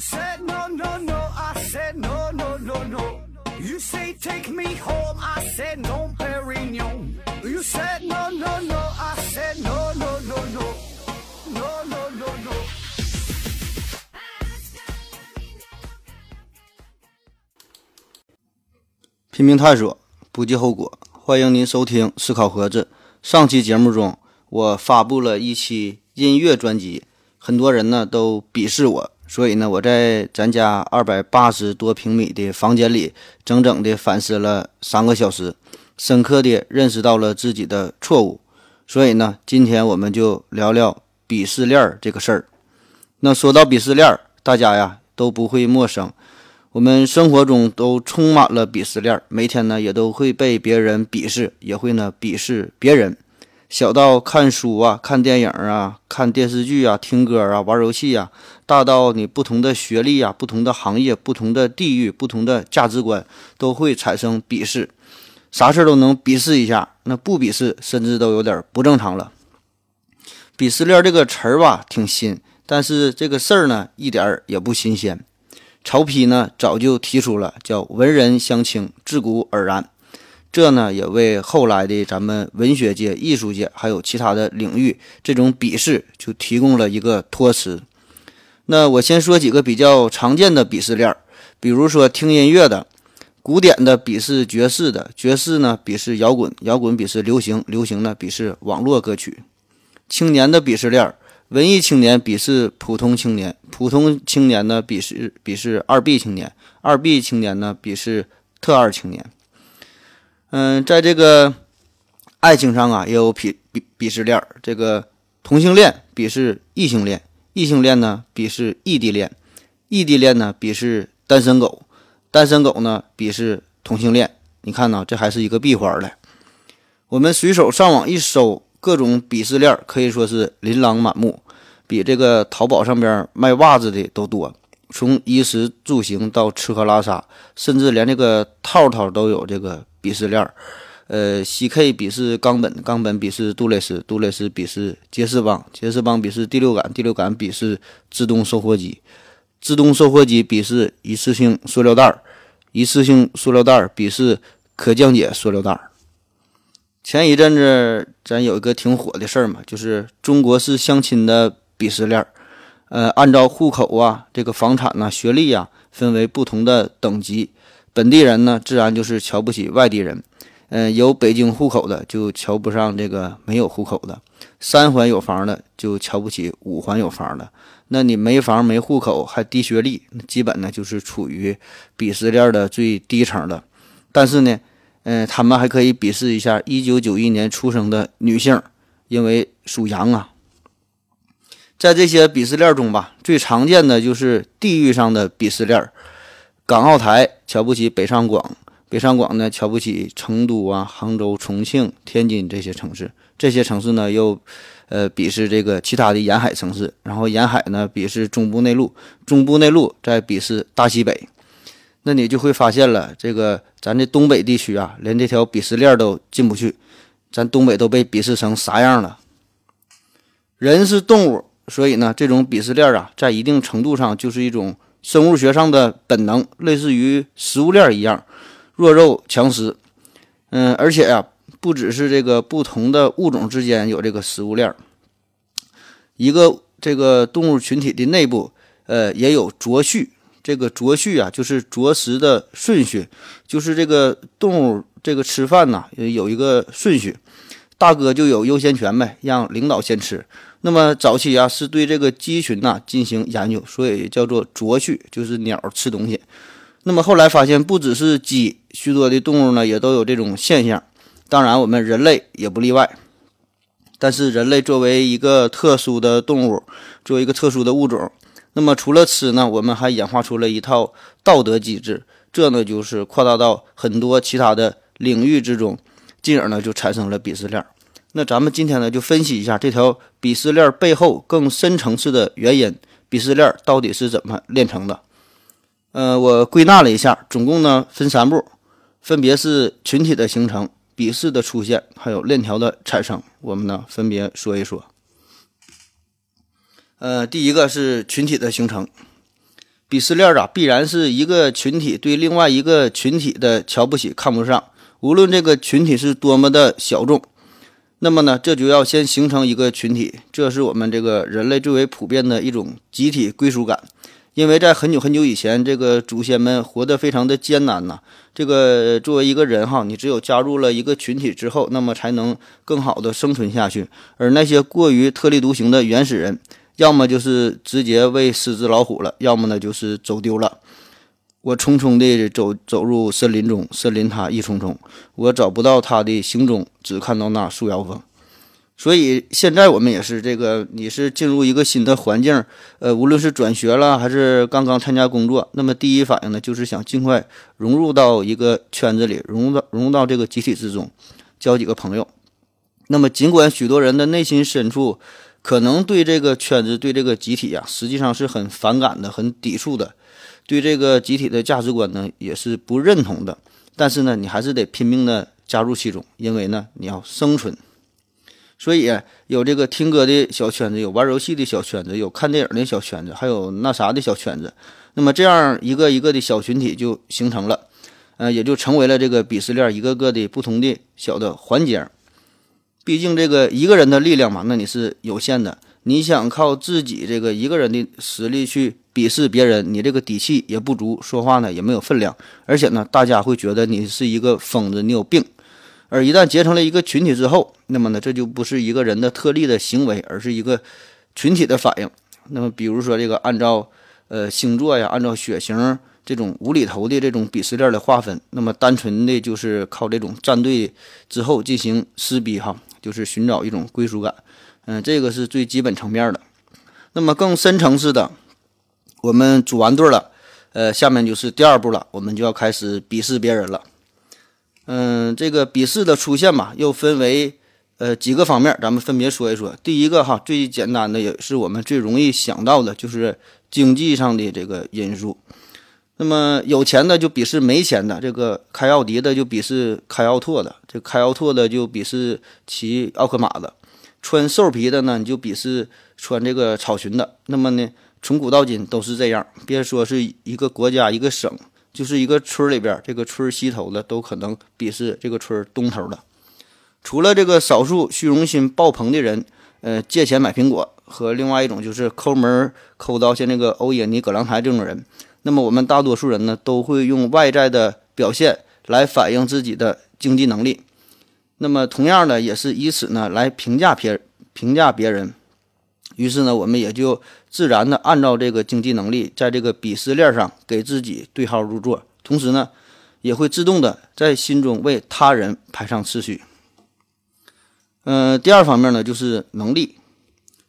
said no no no, I said no no no no. You say take me home, I said no, Perignon. You said no no no, I said no no no no, no no no no. 拼命探索，不计后果。欢迎您收听《思考盒子》。上期节目中，我发布了一期音乐专辑，很多人呢都鄙视我，所以呢，我在咱家二百八十多平米的房间里，整整的反思了三个小时，深刻的认识到了自己的错误。所以呢，今天我们就聊聊鄙视链这个事儿。那说到鄙视链，大家呀都不会陌生。我们生活中都充满了鄙视链，每天呢也都会被别人鄙视，也会呢鄙视别人。小到看书啊、看电影啊、看电视剧啊、听歌啊、玩游戏啊，大到你不同的学历啊、不同的行业、不同的地域、不同的价值观，都会产生鄙视。啥事儿都能鄙视一下，那不鄙视甚至都有点不正常了。鄙视链这个词儿吧，挺新，但是这个事儿呢，一点儿也不新鲜。曹丕呢，早就提出了叫“文人相轻”，自古而然。这呢，也为后来的咱们文学界、艺术界还有其他的领域这种鄙视就提供了一个托词。那我先说几个比较常见的鄙视链儿，比如说听音乐的，古典的鄙视爵士的，爵士呢鄙视摇滚，摇滚鄙视流行，流行呢鄙视网络歌曲。青年的鄙视链儿。文艺青年鄙视普通青年，普通青年呢鄙视鄙视二 B 青年，二 B 青年呢鄙视特二青年。嗯，在这个爱情上啊，也有鄙鄙鄙视链儿。这个同性恋鄙视异性恋，异性恋呢鄙视异地恋，异地恋呢鄙视单身狗，单身狗呢鄙视同性恋。你看呢，这还是一个闭环儿我们随手上网一搜。各种鄙视链可以说是琳琅满目，比这个淘宝上边卖袜子的都多。从衣食住行到吃喝拉撒，甚至连这个套套都有这个鄙视链。呃，CK 鄙视冈本，冈本鄙视杜蕾斯，杜蕾斯鄙视杰士邦，杰士邦鄙视第六感，第六感鄙视自动售货机，自动售货机鄙视一次性塑料袋儿，一次性塑料袋儿鄙视可降解塑料袋儿。前一阵子，咱有一个挺火的事儿嘛，就是中国式相亲的鄙视链儿。呃，按照户口啊、这个房产呐、学历呀，分为不同的等级。本地人呢，自然就是瞧不起外地人。嗯，有北京户口的就瞧不上这个没有户口的；三环有房的就瞧不起五环有房的。那你没房没户口还低学历，基本呢就是处于鄙视链的最低层的。但是呢。嗯，他们还可以鄙视一下一九九一年出生的女性，因为属羊啊。在这些鄙视链中吧，最常见的就是地域上的鄙视链。港澳台瞧不起北上广，北上广呢瞧不起成都啊、杭州、重庆、天津这些城市，这些城市呢又呃鄙视这个其他的沿海城市，然后沿海呢鄙视中部内陆，中部内陆再鄙视大西北。那你就会发现了，这个咱这东北地区啊，连这条鄙视链都进不去，咱东北都被鄙视成啥样了？人是动物，所以呢，这种鄙视链啊，在一定程度上就是一种生物学上的本能，类似于食物链一样，弱肉强食。嗯，而且呀，不只是这个不同的物种之间有这个食物链，一个这个动物群体的内部，呃，也有啄序。这个啄序啊，就是啄食的顺序，就是这个动物这个吃饭呐，有一个顺序，大哥就有优先权呗，让领导先吃。那么早期啊，是对这个鸡群呐进行研究，所以叫做啄序，就是鸟吃东西。那么后来发现，不只是鸡，许多的动物呢也都有这种现象，当然我们人类也不例外。但是人类作为一个特殊的动物，作为一个特殊的物种。那么除了吃呢，我们还演化出了一套道德机制，这呢就是扩大到很多其他的领域之中，进而呢就产生了鄙视链。那咱们今天呢就分析一下这条鄙视链背后更深层次的原因，鄙视链到底是怎么炼成的？呃，我归纳了一下，总共呢分三步，分别是群体的形成、鄙视的出现，还有链条的产生。我们呢分别说一说。呃，第一个是群体的形成。鄙视链啊，必然是一个群体对另外一个群体的瞧不起、看不上，无论这个群体是多么的小众。那么呢，这就要先形成一个群体，这是我们这个人类最为普遍的一种集体归属感。因为在很久很久以前，这个祖先们活得非常的艰难呐。这个作为一个人哈，你只有加入了一个群体之后，那么才能更好的生存下去。而那些过于特立独行的原始人，要么就是直接喂狮子老虎了，要么呢就是走丢了。我匆匆地走走入森林中，森林它一丛丛，我找不到它的行踪，只看到那树摇风。所以现在我们也是这个，你是进入一个新的环境，呃，无论是转学了还是刚刚参加工作，那么第一反应呢，就是想尽快融入到一个圈子里，融入到融入到这个集体之中，交几个朋友。那么尽管许多人的内心深处可能对这个圈子、对这个集体呀，实际上是很反感的、很抵触的，对这个集体的价值观呢，也是不认同的。但是呢，你还是得拼命的加入其中，因为呢，你要生存。所以有这个听歌的小圈子，有玩游戏的小圈子，有看电影的小圈子，还有那啥的小圈子。那么这样一个一个的小群体就形成了，呃，也就成为了这个鄙视链一个个的不同的小的环节。毕竟这个一个人的力量嘛，那你是有限的。你想靠自己这个一个人的实力去鄙视别人，你这个底气也不足，说话呢也没有分量，而且呢，大家会觉得你是一个疯子，你有病。而一旦结成了一个群体之后，那么呢，这就不是一个人的特例的行为，而是一个群体的反应。那么，比如说这个按照呃星座呀，按照血型这种无厘头的这种鄙视链的划分，那么单纯的就是靠这种站队之后进行撕逼哈，就是寻找一种归属感。嗯，这个是最基本层面的。那么更深层次的，我们组完队了，呃，下面就是第二步了，我们就要开始鄙视别人了。嗯，这个鄙视的出现嘛，又分为呃几个方面，咱们分别说一说。第一个哈，最简单的也是我们最容易想到的，就是经济上的这个因素。那么有钱的就鄙视没钱的，这个开奥迪的就鄙视开奥拓的，这开奥拓的就鄙视骑奥克马的，穿兽皮的呢你就鄙视穿这个草裙的。那么呢，从古到今都是这样，别说是一个国家一个省。就是一个村里边，这个村西头的都可能鄙视这个村东头的。除了这个少数虚荣心爆棚的人，呃，借钱买苹果，和另外一种就是抠门抠到像那个欧耶尼葛朗台这种人，那么我们大多数人呢，都会用外在的表现来反映自己的经济能力。那么同样的，也是以此呢来评价别人评价别人。于是呢，我们也就自然的按照这个经济能力，在这个鄙视链上给自己对号入座，同时呢，也会自动的在心中为他人排上次序。嗯，第二方面呢，就是能力，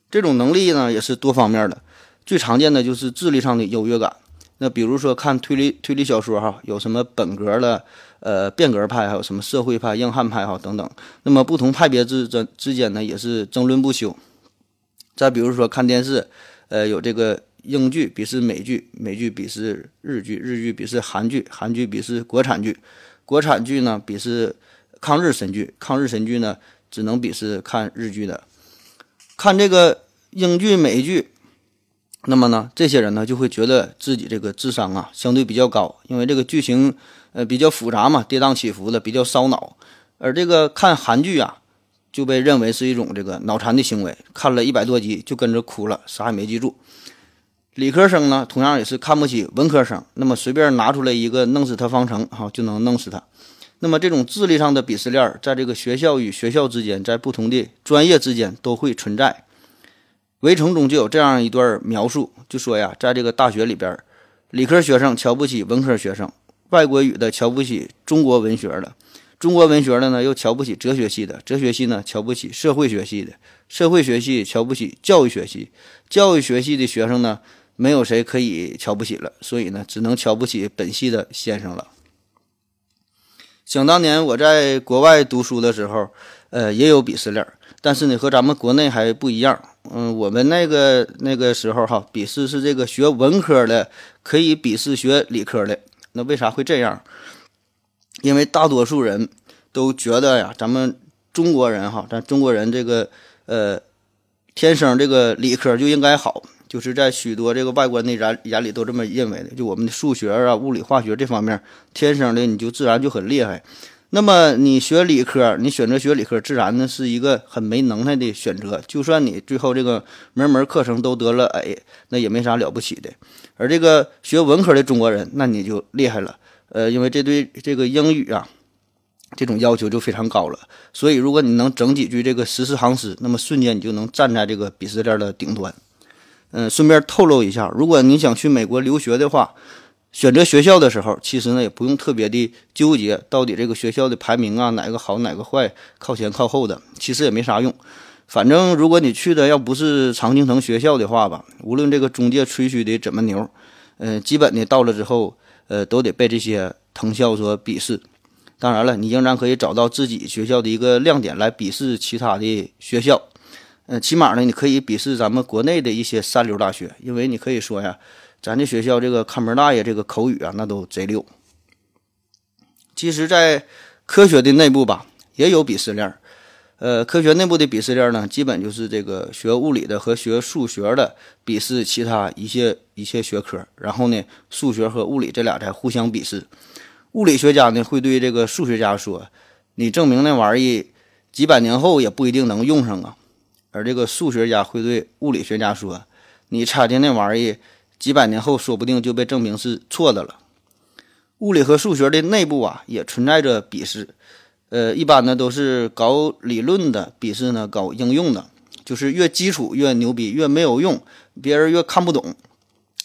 这种能力呢也是多方面的，最常见的就是智力上的优越感。那比如说看推理推理小说哈，有什么本格的、呃变革派，还有什么社会派、硬汉派哈等等。那么不同派别之之之间呢，也是争论不休。再比如说看电视，呃，有这个英剧鄙视美剧，美剧鄙视日剧，日剧鄙视韩剧，韩剧鄙视国产剧，国产剧呢鄙视抗日神剧，抗日神剧呢只能鄙视看日剧的。看这个英剧、美剧，那么呢，这些人呢就会觉得自己这个智商啊相对比较高，因为这个剧情呃比较复杂嘛，跌宕起伏的，比较烧脑。而这个看韩剧啊。就被认为是一种这个脑残的行为，看了一百多集就跟着哭了，啥也没记住。理科生呢，同样也是看不起文科生，那么随便拿出来一个弄死他方程，哈就能弄死他。那么这种智力上的鄙视链，在这个学校与学校之间，在不同的专业之间都会存在。围城中就有这样一段描述，就说呀，在这个大学里边，理科学生瞧不起文科学生，外国语的瞧不起中国文学的。中国文学的呢，又瞧不起哲学系的；哲学系呢，瞧不起社会学系的；社会学系瞧不起教育学系；教育学系的学生呢，没有谁可以瞧不起了，所以呢，只能瞧不起本系的先生了。想当年我在国外读书的时候，呃，也有鄙视链，但是呢，和咱们国内还不一样。嗯，我们那个那个时候哈，鄙视是这个学文科的可以鄙视学理科的，那为啥会这样？因为大多数人都觉得呀，咱们中国人哈，咱中国人这个呃，天生这个理科就应该好，就是在许多这个外国人的眼眼里都这么认为的，就我们的数学啊、物理、化学这方面，天生的你就自然就很厉害。那么你学理科，你选择学理科，自然呢是一个很没能耐的选择。就算你最后这个门门课程都得了 A，那也没啥了不起的。而这个学文科的中国人，那你就厉害了。呃，因为这对这个英语啊，这种要求就非常高了。所以如果你能整几句这个十四行诗，那么瞬间你就能站在这个鄙视链的顶端。嗯，顺便透露一下，如果你想去美国留学的话，选择学校的时候，其实呢也不用特别的纠结到底这个学校的排名啊哪个好哪个坏，靠前靠后的，其实也没啥用。反正如果你去的要不是常青藤学校的话吧，无论这个中介吹嘘的怎么牛，嗯，基本的到了之后，呃，都得被这些藤校所鄙视。当然了，你仍然可以找到自己学校的一个亮点来鄙视其他的学校。嗯，起码呢，你可以鄙视咱们国内的一些三流大学，因为你可以说呀，咱这学校这个看门大爷这个口语啊，那都贼溜。其实，在科学的内部吧，也有鄙视链。呃，科学内部的鄙视链呢，基本就是这个学物理的和学数学的鄙视其他一些一些学科，然后呢，数学和物理这俩才互相鄙视。物理学家呢，会对这个数学家说：“你证明那玩意儿几百年后也不一定能用上啊。”而这个数学家会对物理学家说：“你猜的那玩意儿，几百年后说不定就被证明是错的了。”物理和数学的内部啊，也存在着鄙视。呃，一般呢都是搞理论的笔试呢，搞应用的，就是越基础越牛逼，越没有用，别人越看不懂，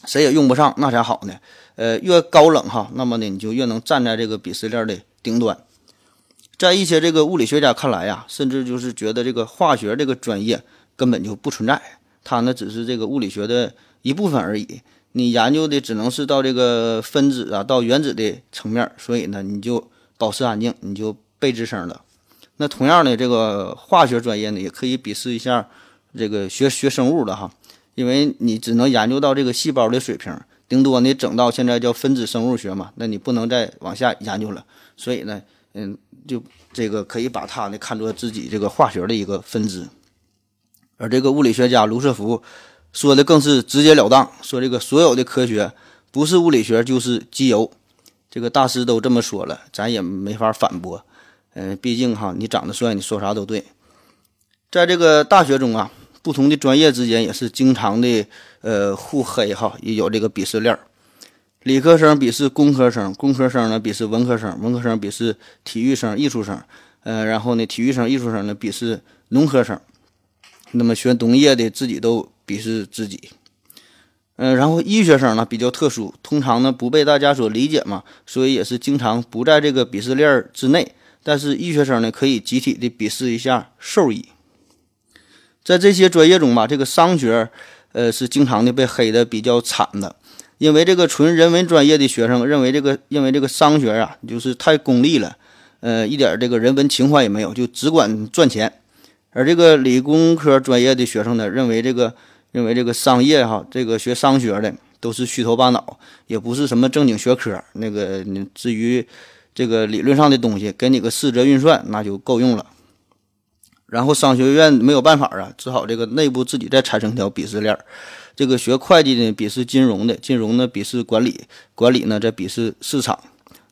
谁也用不上，那才好呢。呃，越高冷哈，那么呢你就越能站在这个鄙视链的顶端。在一些这个物理学家看来呀，甚至就是觉得这个化学这个专业根本就不存在，它呢只是这个物理学的一部分而已。你研究的只能是到这个分子啊，到原子的层面，所以呢你就保持安静，你就背吱声了。那同样的，这个化学专业呢也可以鄙视一下这个学学生物的哈，因为你只能研究到这个细胞的水平，顶多你整到现在叫分子生物学嘛，那你不能再往下研究了。所以呢，嗯。就这个可以把它呢看作自己这个化学的一个分支，而这个物理学家卢瑟福说的更是直截了当，说这个所有的科学不是物理学就是机油，这个大师都这么说了，咱也没法反驳。嗯，毕竟哈，你长得帅，你说啥都对。在这个大学中啊，不同的专业之间也是经常的呃互黑哈，也有这个鄙视链儿。理科生鄙视工科生，工科生呢鄙视文科生，文科生鄙视体育生、艺术生，呃，然后呢，体育生、艺术生呢鄙视农科生。那么学农业的自己都鄙视自己，嗯，然后医学生呢比较特殊，通常呢不被大家所理解嘛，所以也是经常不在这个鄙视链之内。但是医学生呢可以集体的鄙视一下兽医。在这些专业中吧，这个商学，呃，是经常的被黑的比较惨的。因为这个纯人文专业的学生认为这个，因为这个商学啊，就是太功利了，呃，一点这个人文情怀也没有，就只管赚钱。而这个理工科专业的学生呢，认为这个，认为这个商业哈，这个学商学的都是虚头巴脑，也不是什么正经学科。那个，你至于这个理论上的东西，给你个四则运算那就够用了。然后商学院没有办法啊，只好这个内部自己再产生条鄙视链。这个学会计的鄙视金融的，金融呢鄙视管理，管理呢再鄙视市场。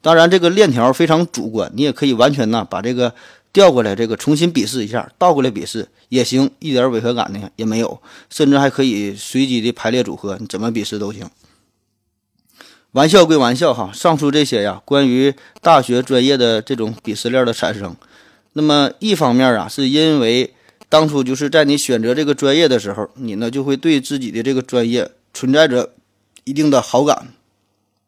当然，这个链条非常主观，你也可以完全呢把这个调过来，这个重新鄙视一下，倒过来鄙视也行，一点违和感呢也没有，甚至还可以随机的排列组合，你怎么鄙视都行。玩笑归玩笑哈，上述这些呀，关于大学专业的这种鄙视链的产生，那么一方面啊，是因为。当初就是在你选择这个专业的时候，你呢就会对自己的这个专业存在着一定的好感。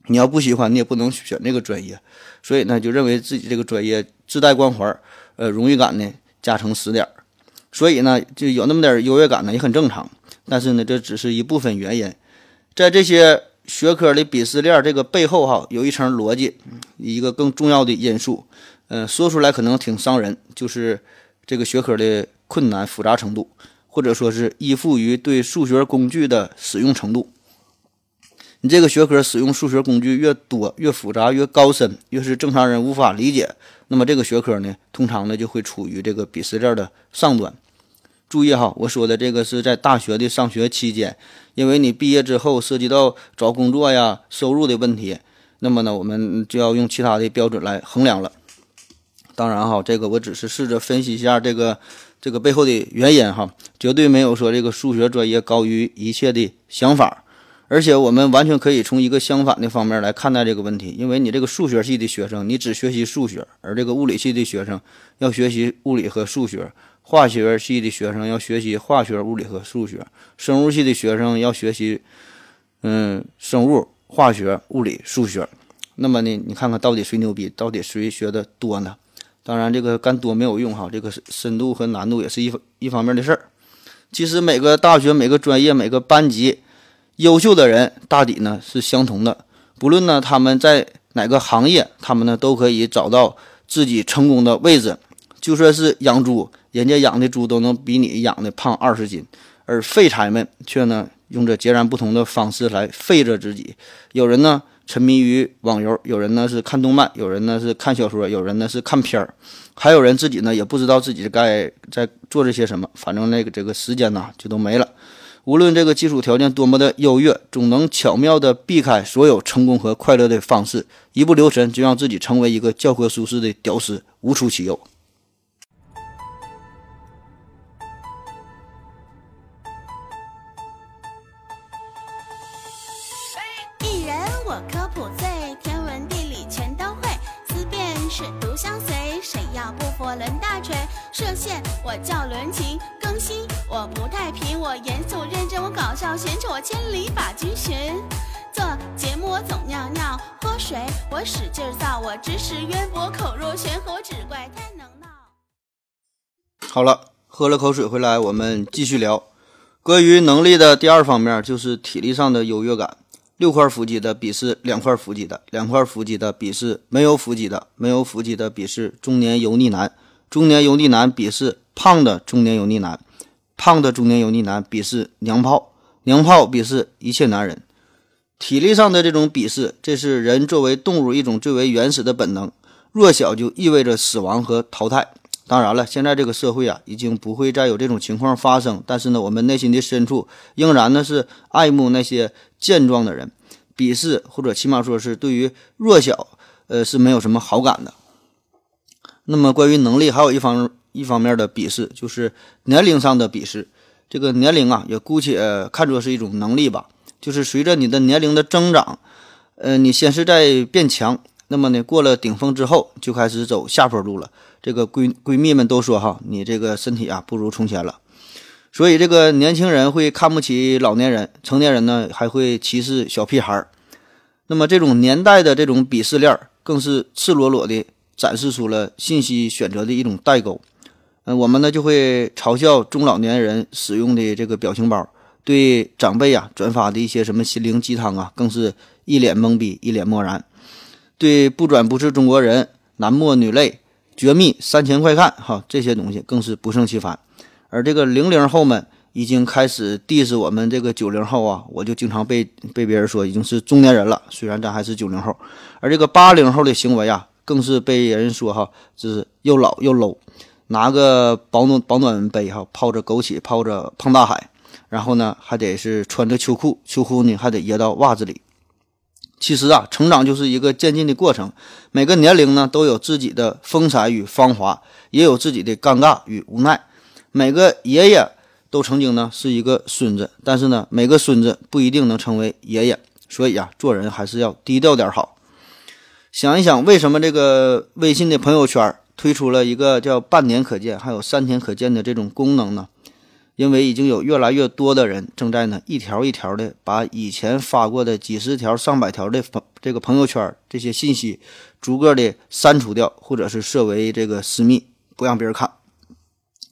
你要不喜欢，你也不能选这个专业。所以呢，就认为自己这个专业自带光环，呃，荣誉感呢加成十点。所以呢，就有那么点优越感呢，也很正常。但是呢，这只是一部分原因。在这些学科的鄙视链这个背后，哈，有一层逻辑，一个更重要的因素，嗯，说出来可能挺伤人，就是这个学科的。困难复杂程度，或者说是依附于对数学工具的使用程度。你这个学科使用数学工具越多、越复杂、越高深，越是正常人无法理解，那么这个学科呢，通常呢就会处于这个鄙视链的上端。注意哈，我说的这个是在大学的上学期间，因为你毕业之后涉及到找工作呀、收入的问题，那么呢，我们就要用其他的标准来衡量了。当然哈，这个我只是试着分析一下这个这个背后的原因哈，绝对没有说这个数学专业高于一切的想法。而且我们完全可以从一个相反的方面来看待这个问题，因为你这个数学系的学生，你只学习数学；而这个物理系的学生要学习物理和数学；化学系的学生要学习化学、物理和数学；生物系的学生要学习，嗯，生物、化学、物理、数学。那么呢，你看看到底谁牛逼？到底谁学的多呢？当然，这个干多没有用哈，这个深度和难度也是一一方面的事儿。其实每个大学、每个专业、每个班级。优秀的人大抵呢是相同的，不论呢他们在哪个行业，他们呢都可以找到自己成功的位置。就算是养猪，人家养的猪都能比你养的胖二十斤，而废柴们却呢用着截然不同的方式来废着自己。有人呢沉迷于网游，有人呢是看动漫，有人呢是看小说，有人呢是看片儿，还有人自己呢也不知道自己该在做这些什么，反正那个这个时间呢就都没了。无论这个基础条件多么的优越，总能巧妙地避开所有成功和快乐的方式，一不留神就让自己成为一个教科书式的屌丝，无出其右。叫伦琴，更新我不太平，我严肃认真，我搞笑闲扯，我千里把君寻。做节目我总尿尿，喝水我使劲造，我知识渊博，口若悬河，只怪太能闹。好了，喝了口水回来，我们继续聊关于能力的第二方面，就是体力上的优越感。六块腹肌的比试两块腹肌的，两块腹肌的比试没有腹肌的，没有腹肌的比试中年油腻男，中年油腻男比试胖的中年油腻男，胖的中年油腻男鄙视娘炮，娘炮鄙视一切男人。体力上的这种鄙视，这是人作为动物一种最为原始的本能。弱小就意味着死亡和淘汰。当然了，现在这个社会啊，已经不会再有这种情况发生。但是呢，我们内心的深处仍然呢是爱慕那些健壮的人，鄙视或者起码说是对于弱小，呃是没有什么好感的。那么关于能力，还有一方一方面的鄙视，就是年龄上的鄙视。这个年龄啊，也姑且看作是一种能力吧。就是随着你的年龄的增长，呃，你先是在变强，那么呢，过了顶峰之后，就开始走下坡路了。这个闺闺蜜们都说哈，你这个身体啊不如从前了。所以这个年轻人会看不起老年人，成年人呢还会歧视小屁孩儿。那么这种年代的这种鄙视链，更是赤裸裸的展示出了信息选择的一种代沟。嗯，我们呢就会嘲笑中老年人使用的这个表情包。对长辈啊转发的一些什么心灵鸡汤啊，更是一脸懵逼，一脸漠然。对不转不是中国人，男默女泪，绝密三千快看哈，这些东西更是不胜其烦。而这个零零后们已经开始 diss 我们这个九零后啊，我就经常被被别人说已经是中年人了，虽然咱还是九零后。而这个八零后的行为啊，更是被人说哈，就是又老又 low，拿个保暖保暖杯哈，泡着枸杞，泡着胖大海。然后呢，还得是穿着秋裤，秋裤呢还得掖到袜子里。其实啊，成长就是一个渐进的过程，每个年龄呢都有自己的风采与芳华，也有自己的尴尬与无奈。每个爷爷都曾经呢是一个孙子，但是呢，每个孙子不一定能成为爷爷。所以啊，做人还是要低调点好。想一想，为什么这个微信的朋友圈推出了一个叫“半年可见”还有“三天可见”的这种功能呢？因为已经有越来越多的人正在呢一条一条的把以前发过的几十条、上百条的朋这个朋友圈这些信息逐个的删除掉，或者是设为这个私密，不让别人看。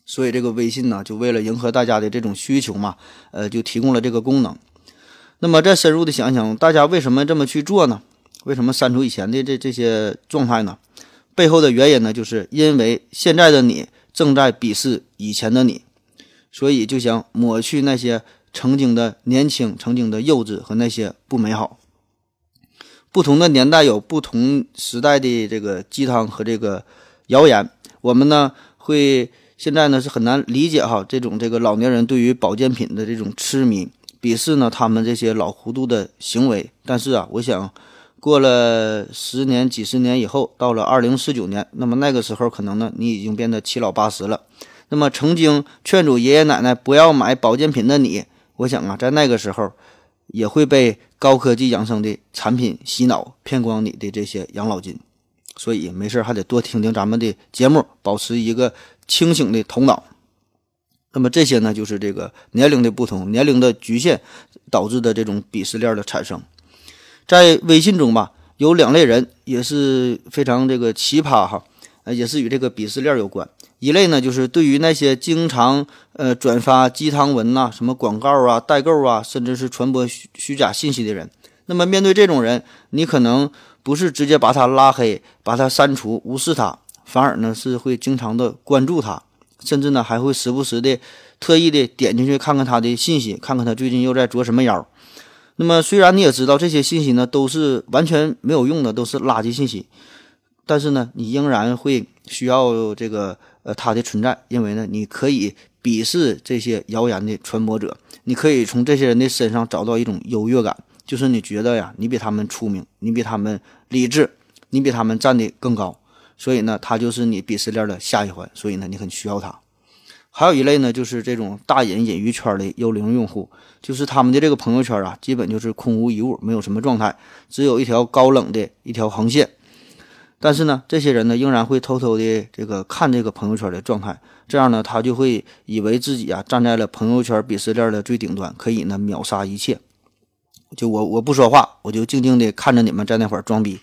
所以这个微信呢，就为了迎合大家的这种需求嘛，呃，就提供了这个功能。那么再深入的想想，大家为什么这么去做呢？为什么删除以前的这这些状态呢？背后的原因呢，就是因为现在的你正在鄙视以前的你。所以就想抹去那些曾经的年轻、曾经的幼稚和那些不美好。不同的年代有不同时代的这个鸡汤和这个谣言，我们呢会现在呢是很难理解哈这种这个老年人对于保健品的这种痴迷，鄙视呢他们这些老糊涂的行为。但是啊，我想过了十年、几十年以后，到了二零四九年，那么那个时候可能呢你已经变得七老八十了。那么曾经劝阻爷爷奶奶不要买保健品的你，我想啊，在那个时候也会被高科技养生的产品洗脑，骗光你的这些养老金。所以没事还得多听听咱们的节目，保持一个清醒的头脑。那么这些呢，就是这个年龄的不同、年龄的局限导致的这种鄙视链的产生。在微信中吧，有两类人也是非常这个奇葩哈，呃，也是与这个鄙视链有关。一类呢，就是对于那些经常呃转发鸡汤文呐、什么广告啊、代购啊，甚至是传播虚虚假信息的人。那么面对这种人，你可能。不是直接把他拉黑、把他删除、无视他，反而呢是会经常的关注他，甚至呢还会时不时的特意的点进去看看他的信息，看看他最近又在作什么妖。那么虽然你也知道这些信息呢都是完全没有用的，都是垃圾信息，但是呢你仍然会需要这个呃他的存在，因为呢你可以鄙视这些谣言的传播者，你可以从这些人的身上找到一种优越感。就是你觉得呀，你比他们出名，你比他们理智，你比他们站得更高，所以呢，他就是你鄙视链的下一环，所以呢，你很需要他。还有一类呢，就是这种大隐隐于圈的幽灵用户，就是他们的这个朋友圈啊，基本就是空无一物，没有什么状态，只有一条高冷的一条横线。但是呢，这些人呢，仍然会偷偷的这个看这个朋友圈的状态，这样呢，他就会以为自己啊站在了朋友圈鄙视链的最顶端，可以呢秒杀一切。就我我不说话，我就静静的看着你们在那会儿装逼。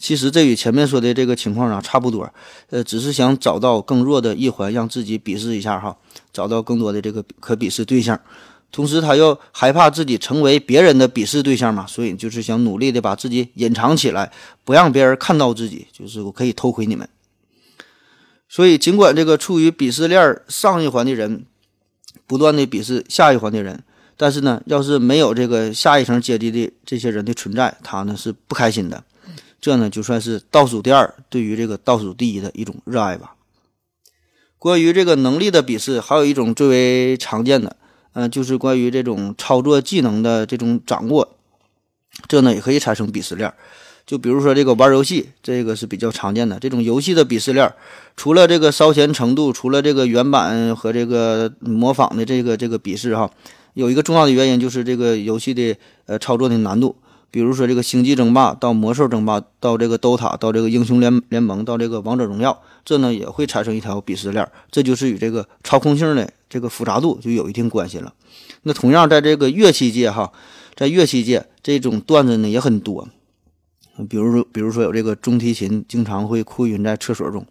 其实这与前面说的这个情况啊差不多，呃，只是想找到更弱的一环，让自己鄙视一下哈，找到更多的这个可鄙视对象。同时他又害怕自己成为别人的鄙视对象嘛，所以就是想努力的把自己隐藏起来，不让别人看到自己，就是我可以偷窥你们。所以尽管这个处于鄙视链上一环的人不断的鄙视下一环的人。但是呢，要是没有这个下一层阶级的这些人的存在，他呢是不开心的。这呢就算是倒数第二，对于这个倒数第一的一种热爱吧。关于这个能力的鄙视，还有一种最为常见的，嗯，就是关于这种操作技能的这种掌握，这呢也可以产生鄙视链。就比如说这个玩游戏，这个是比较常见的这种游戏的鄙视链。除了这个烧钱程度，除了这个原版和这个模仿的这个这个鄙视哈。有一个重要的原因就是这个游戏的呃操作的难度，比如说这个星际争霸到魔兽争霸到这个 DOTA 到这个英雄联联盟到这个王者荣耀，这呢也会产生一条鄙视链，这就是与这个操控性的这个复杂度就有一定关系了。那同样在这个乐器界哈，在乐器界这种段子呢也很多，比如说比如说有这个中提琴经常会哭晕在厕所中，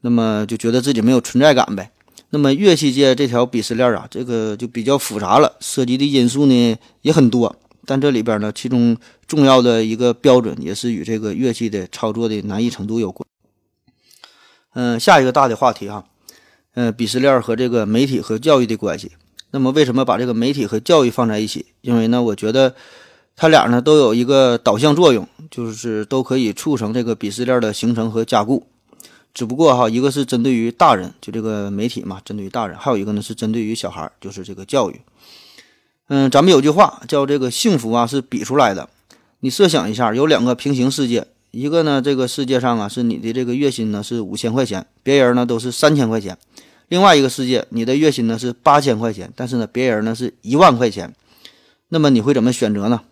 那么就觉得自己没有存在感呗。那么乐器界这条鄙视链啊，这个就比较复杂了，涉及的因素呢也很多。但这里边呢，其中重要的一个标准也是与这个乐器的操作的难易程度有关。嗯，下一个大的话题哈，嗯，鄙视链和这个媒体和教育的关系。那么为什么把这个媒体和教育放在一起？因为呢，我觉得它俩呢都有一个导向作用，就是都可以促成这个鄙视链的形成和加固。只不过哈，一个是针对于大人，就这个媒体嘛，针对于大人；还有一个呢是针对于小孩，就是这个教育。嗯，咱们有句话叫这个幸福啊是比出来的。你设想一下，有两个平行世界，一个呢这个世界上啊是你的这个月薪呢是五千块钱，别人呢都是三千块钱；另外一个世界，你的月薪呢是八千块钱，但是呢别人呢是一万块钱。那么你会怎么选择呢？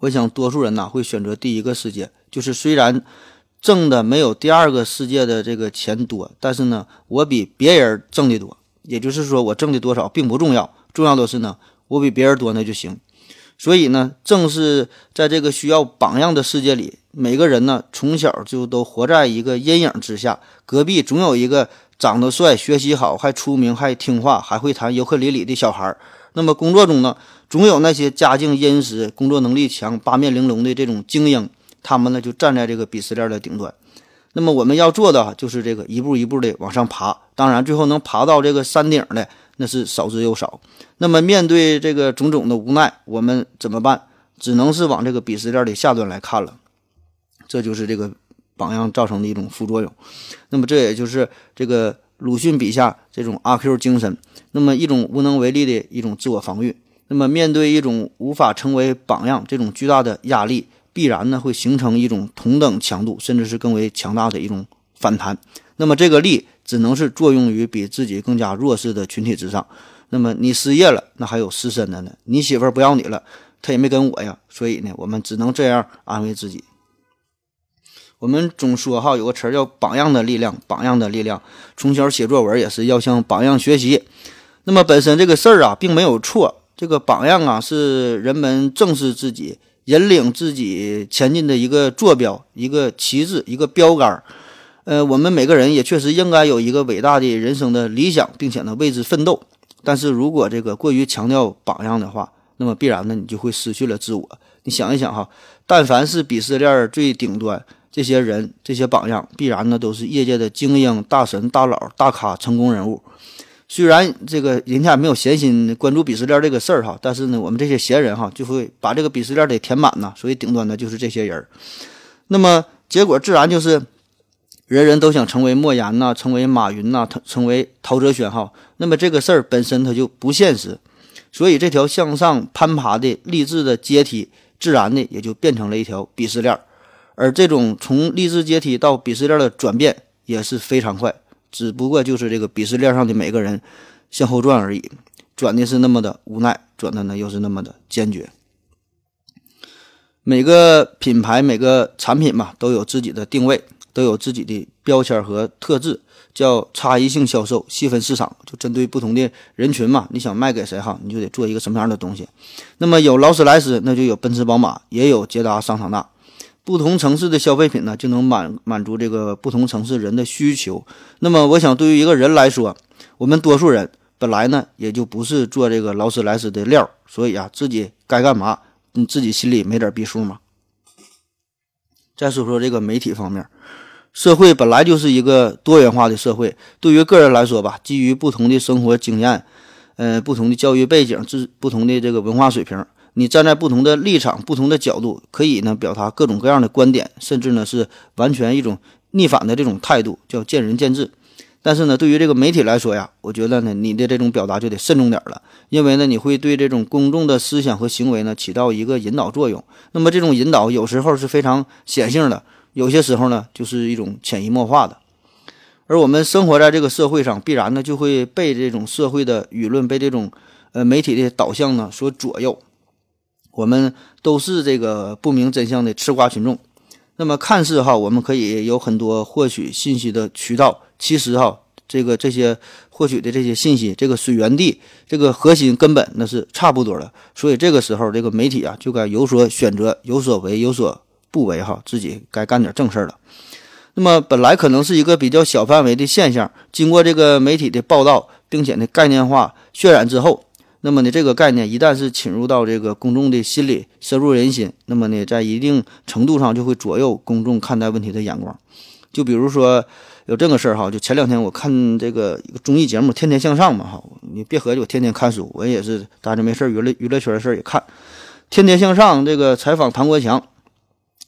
我想多数人呢会选择第一个世界，就是虽然。挣的没有第二个世界的这个钱多，但是呢，我比别人挣的多。也就是说，我挣的多少并不重要，重要的是呢，我比别人多那就行。所以呢，正是在这个需要榜样的世界里，每个人呢从小就都活在一个阴影之下。隔壁总有一个长得帅、学习好、还出名、还听话、还会弹尤克里里的小孩。那么工作中呢，总有那些家境殷实、工作能力强、八面玲珑的这种精英。他们呢就站在这个鄙视链的顶端，那么我们要做的就是这个一步一步的往上爬。当然，最后能爬到这个山顶的那是少之又少。那么面对这个种种的无奈，我们怎么办？只能是往这个鄙视链的下端来看了。这就是这个榜样造成的一种副作用。那么这也就是这个鲁迅笔下这种阿 Q 精神，那么一种无能为力的一种自我防御。那么面对一种无法成为榜样这种巨大的压力，必然呢会形成一种同等强度，甚至是更为强大的一种反弹。那么这个力只能是作用于比自己更加弱势的群体之上。那么你失业了，那还有失身的呢？你媳妇儿不要你了，她也没跟我呀。所以呢，我们只能这样安慰自己。我们总说哈，有个词儿叫“榜样的力量”，榜样的力量。从小写作文也是要向榜样学习。那么本身这个事儿啊，并没有错。这个榜样啊，是人们正视自己、引领自己前进的一个坐标、一个旗帜、一个标杆儿。呃，我们每个人也确实应该有一个伟大的人生的理想，并且呢为之奋斗。但是如果这个过于强调榜样的话，那么必然呢你就会失去了自我。你想一想哈，但凡是鄙视链最顶端。这些人、这些榜样，必然呢都是业界的精英、大神、大佬、大咖、成功人物。虽然这个人家没有闲心关注鄙视链这个事儿哈，但是呢，我们这些闲人哈就会把这个鄙视链得填满呐。所以顶端的就是这些人。那么结果自然就是人人都想成为莫言呐，成为马云呐，成为陶喆轩哈。那么这个事儿本身它就不现实，所以这条向上攀爬的励志的阶梯，自然的也就变成了一条鄙视链。而这种从励志阶梯到鄙视链的转变也是非常快，只不过就是这个鄙视链上的每个人向后转而已，转的是那么的无奈，转的呢又是那么的坚决。每个品牌、每个产品嘛，都有自己的定位，都有自己的标签和特质，叫差异性销售，细分市场，就针对不同的人群嘛，你想卖给谁哈，你就得做一个什么样的东西。那么有劳斯莱斯，那就有奔驰、宝马，也有捷达、桑塔纳。不同城市的消费品呢，就能满满足这个不同城市人的需求。那么，我想对于一个人来说，我们多数人本来呢也就不是做这个劳斯莱斯的料，所以啊，自己该干嘛，你自己心里没点逼数吗？再说说这个媒体方面，社会本来就是一个多元化的社会，对于个人来说吧，基于不同的生活经验，呃，不同的教育背景，自不同的这个文化水平。你站在不同的立场、不同的角度，可以呢表达各种各样的观点，甚至呢是完全一种逆反的这种态度，叫见仁见智。但是呢，对于这个媒体来说呀，我觉得呢，你的这种表达就得慎重点了，因为呢，你会对这种公众的思想和行为呢起到一个引导作用。那么这种引导有时候是非常显性的，有些时候呢就是一种潜移默化的。而我们生活在这个社会上，必然呢就会被这种社会的舆论、被这种呃媒体的导向呢所左右。我们都是这个不明真相的吃瓜群众，那么看似哈，我们可以有很多获取信息的渠道，其实哈，这个这些获取的这些信息，这个水源地，这个核心根本那是差不多的。所以这个时候，这个媒体啊，就该有所选择，有所为，有所不为哈，自己该干点正事儿了。那么本来可能是一个比较小范围的现象，经过这个媒体的报道，并且呢概念化渲染之后。那么呢，这个概念一旦是侵入到这个公众的心里，深入人心，那么呢，在一定程度上就会左右公众看待问题的眼光。就比如说有这个事儿哈，就前两天我看这个一个综艺节目《天天向上》嘛哈，你别合计我天天看书，我也是待着没事，娱乐娱乐圈的事儿也看。《天天向上》这个采访唐国强，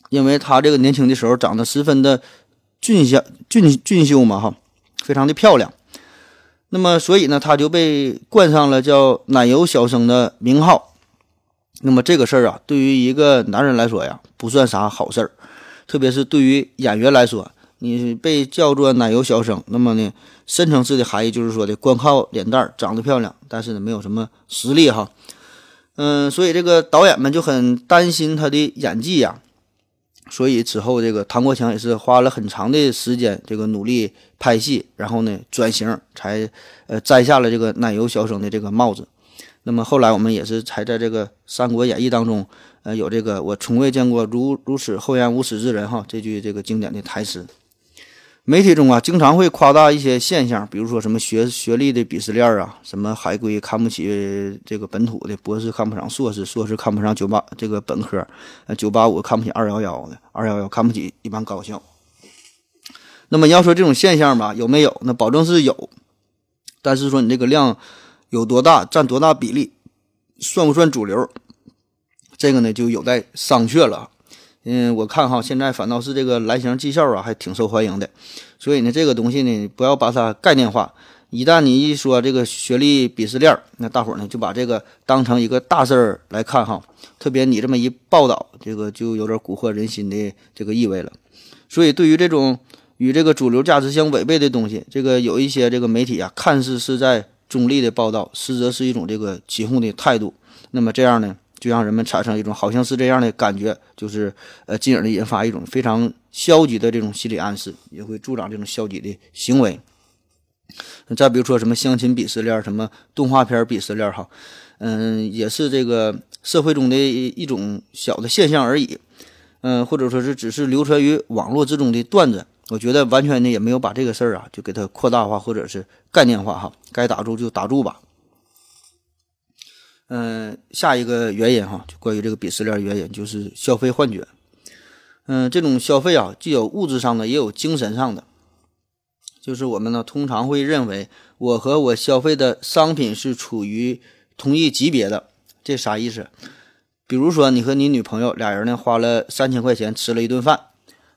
因为他这个年轻的时候长得十分的俊秀俊俊秀嘛哈，非常的漂亮。那么，所以呢，他就被冠上了叫“奶油小生”的名号。那么这个事儿啊，对于一个男人来说呀，不算啥好事儿。特别是对于演员来说，你被叫做“奶油小生”，那么呢，深层次的含义就是说的，光靠脸蛋儿长得漂亮，但是呢，没有什么实力哈。嗯，所以这个导演们就很担心他的演技呀。所以此后，这个唐国强也是花了很长的时间，这个努力拍戏，然后呢转型，才呃摘下了这个奶油小生的这个帽子。那么后来我们也是才在这个《三国演义》当中，呃有这个我从未见过如如此厚颜无耻之人哈这句这个经典的台词。媒体中啊，经常会夸大一些现象，比如说什么学学历的鄙视链啊，什么海归看不起这个本土的，博士看不上硕士，硕士看不上九八这个本科，呃，九八五看不起二幺幺的，二幺幺看不起一般高校。那么你要说这种现象吧，有没有？那保证是有，但是说你这个量有多大，占多大比例，算不算主流？这个呢，就有待商榷了。嗯，我看哈，现在反倒是这个蓝翔技校啊，还挺受欢迎的。所以呢，这个东西呢，不要把它概念化。一旦你一说这个学历鄙视链，那大伙儿呢就把这个当成一个大事儿来看哈。特别你这么一报道，这个就有点蛊惑人心的这个意味了。所以，对于这种与这个主流价值相违背的东西，这个有一些这个媒体啊，看似是在中立的报道，实则是一种这个起哄的态度。那么这样呢，就让人们产生一种好像是这样的感觉，就是呃，进而的引发一种非常消极的这种心理暗示，也会助长这种消极的行为。再比如说什么相亲鄙视链，什么动画片鄙视链，哈，嗯，也是这个社会中的一种小的现象而已，嗯，或者说是只是流传于网络之中的段子。我觉得完全呢也没有把这个事儿啊就给它扩大化或者是概念化哈，该打住就打住吧。嗯，下一个原因哈，就关于这个鄙视链原因就是消费幻觉。嗯，这种消费啊，既有物质上的，也有精神上的。就是我们呢，通常会认为我和我消费的商品是处于同一级别的，这啥意思？比如说，你和你女朋友俩人呢，花了三千块钱吃了一顿饭，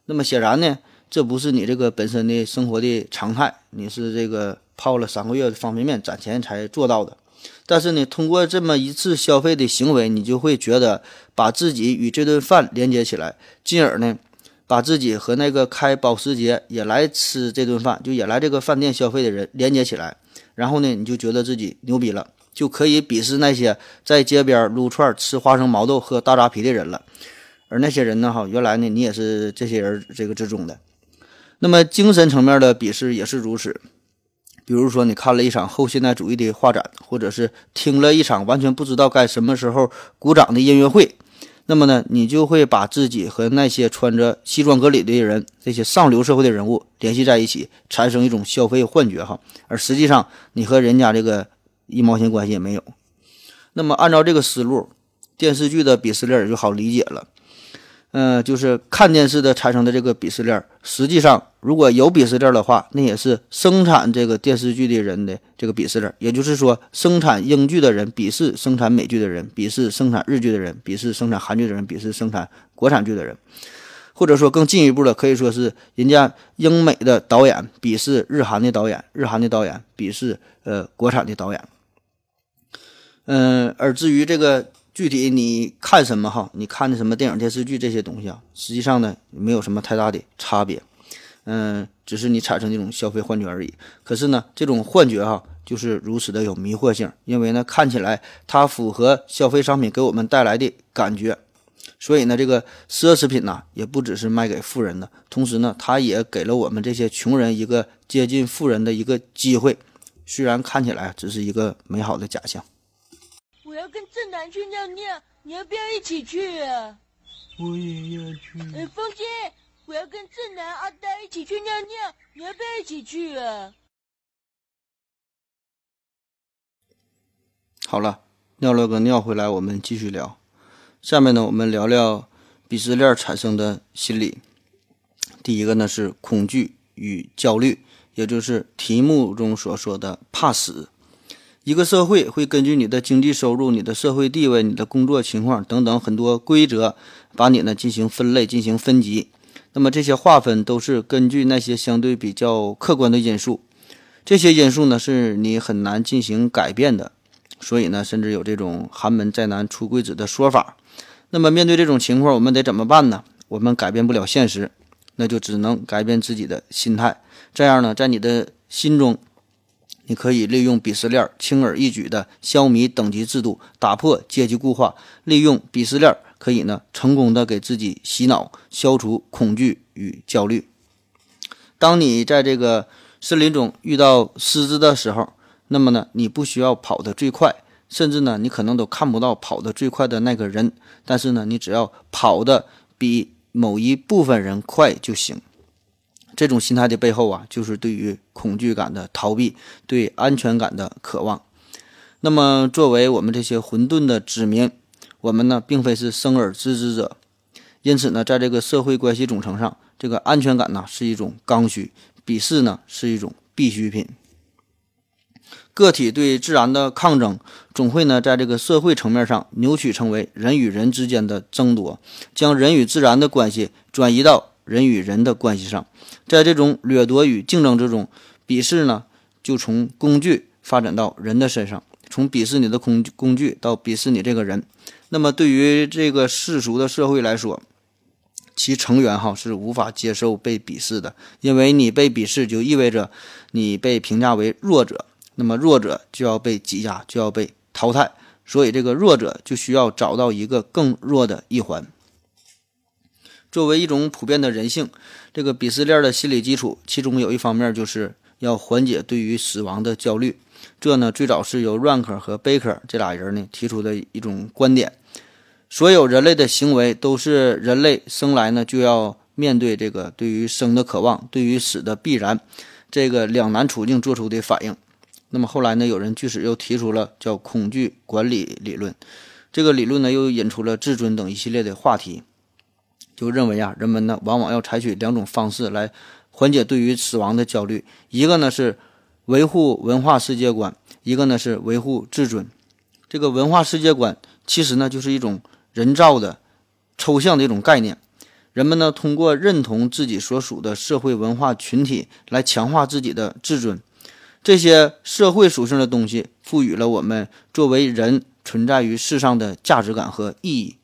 那么显然呢，这不是你这个本身的生活的常态，你是这个泡了三个月的方便面攒钱才做到的。但是呢，通过这么一次消费的行为，你就会觉得把自己与这顿饭连接起来，进而呢。把自己和那个开保时捷也来吃这顿饭，就也来这个饭店消费的人连接起来，然后呢，你就觉得自己牛逼了，就可以鄙视那些在街边撸串吃花生毛豆喝大扎啤的人了。而那些人呢，哈，原来呢，你也是这些人这个之中的。那么精神层面的鄙视也是如此，比如说你看了一场后现代主义的画展，或者是听了一场完全不知道该什么时候鼓掌的音乐会。那么呢，你就会把自己和那些穿着西装革履的人，这些上流社会的人物联系在一起，产生一种消费幻觉哈。而实际上，你和人家这个一毛钱关系也没有。那么，按照这个思路，电视剧的鄙视链就好理解了。嗯，就是看电视的产生的这个鄙视链，实际上如果有鄙视链的话，那也是生产这个电视剧的人的这个鄙视链。也就是说，生产英剧的人鄙视生产美剧的人，鄙视生产日剧的人，鄙视生产韩剧的人，鄙视生产国产剧的人，或者说更进一步的，可以说是人家英美的导演鄙视日韩的导演，日韩的导演鄙视呃国产的导演。嗯，而至于这个。具体你看什么哈？你看的什么电影、电视剧这些东西啊？实际上呢，没有什么太大的差别，嗯，只是你产生这种消费幻觉而已。可是呢，这种幻觉哈，就是如此的有迷惑性，因为呢，看起来它符合消费商品给我们带来的感觉，所以呢，这个奢侈品呐，也不只是卖给富人的，同时呢，它也给了我们这些穷人一个接近富人的一个机会，虽然看起来只是一个美好的假象。我要跟正南去尿尿，你要不要一起去啊？我也要去。哎，风姐，我要跟正南、阿呆一起去尿尿，你要不要一起去啊？好了，尿了个尿回来，我们继续聊。下面呢，我们聊聊鄙视链产生的心理。第一个呢是恐惧与焦虑，也就是题目中所说的怕死。一个社会会根据你的经济收入、你的社会地位、你的工作情况等等很多规则，把你呢进行分类、进行分级。那么这些划分都是根据那些相对比较客观的因素，这些因素呢是你很难进行改变的。所以呢，甚至有这种“寒门再难出贵子”的说法。那么面对这种情况，我们得怎么办呢？我们改变不了现实，那就只能改变自己的心态。这样呢，在你的心中。你可以利用鄙视链，轻而易举地消弭等级制度，打破阶级固化。利用鄙视链，可以呢成功的给自己洗脑，消除恐惧与焦虑。当你在这个森林中遇到狮子的时候，那么呢，你不需要跑得最快，甚至呢，你可能都看不到跑得最快的那个人。但是呢，你只要跑得比某一部分人快就行。这种心态的背后啊，就是对于恐惧感的逃避，对安全感的渴望。那么，作为我们这些混沌的子民，我们呢，并非是生而知之者，因此呢，在这个社会关系总成上，这个安全感呢是一种刚需，鄙视呢是一种必需品。个体对自然的抗争，总会呢在这个社会层面上扭曲成为人与人之间的争夺，将人与自然的关系转移到人与人的关系上。在这种掠夺与竞争之中，鄙视呢就从工具发展到人的身上，从鄙视你的工工具到鄙视你这个人。那么对于这个世俗的社会来说，其成员哈是无法接受被鄙视的，因为你被鄙视就意味着你被评价为弱者，那么弱者就要被挤压，就要被淘汰，所以这个弱者就需要找到一个更弱的一环。作为一种普遍的人性，这个鄙视链的心理基础，其中有一方面就是要缓解对于死亡的焦虑。这呢，最早是由 Rank 和 Baker 这俩人呢提出的一种观点。所有人类的行为都是人类生来呢就要面对这个对于生的渴望，对于死的必然，这个两难处境做出的反应。那么后来呢，有人据此又提出了叫恐惧管理理论，这个理论呢又引出了自尊等一系列的话题，就认为啊，人们呢往往要采取两种方式来缓解对于死亡的焦虑，一个呢是维护文化世界观，一个呢是维护自尊。这个文化世界观其实呢就是一种。人造的、抽象的一种概念，人们呢通过认同自己所属的社会文化群体来强化自己的自尊。这些社会属性的东西赋予了我们作为人存在于世上的价值感和意义，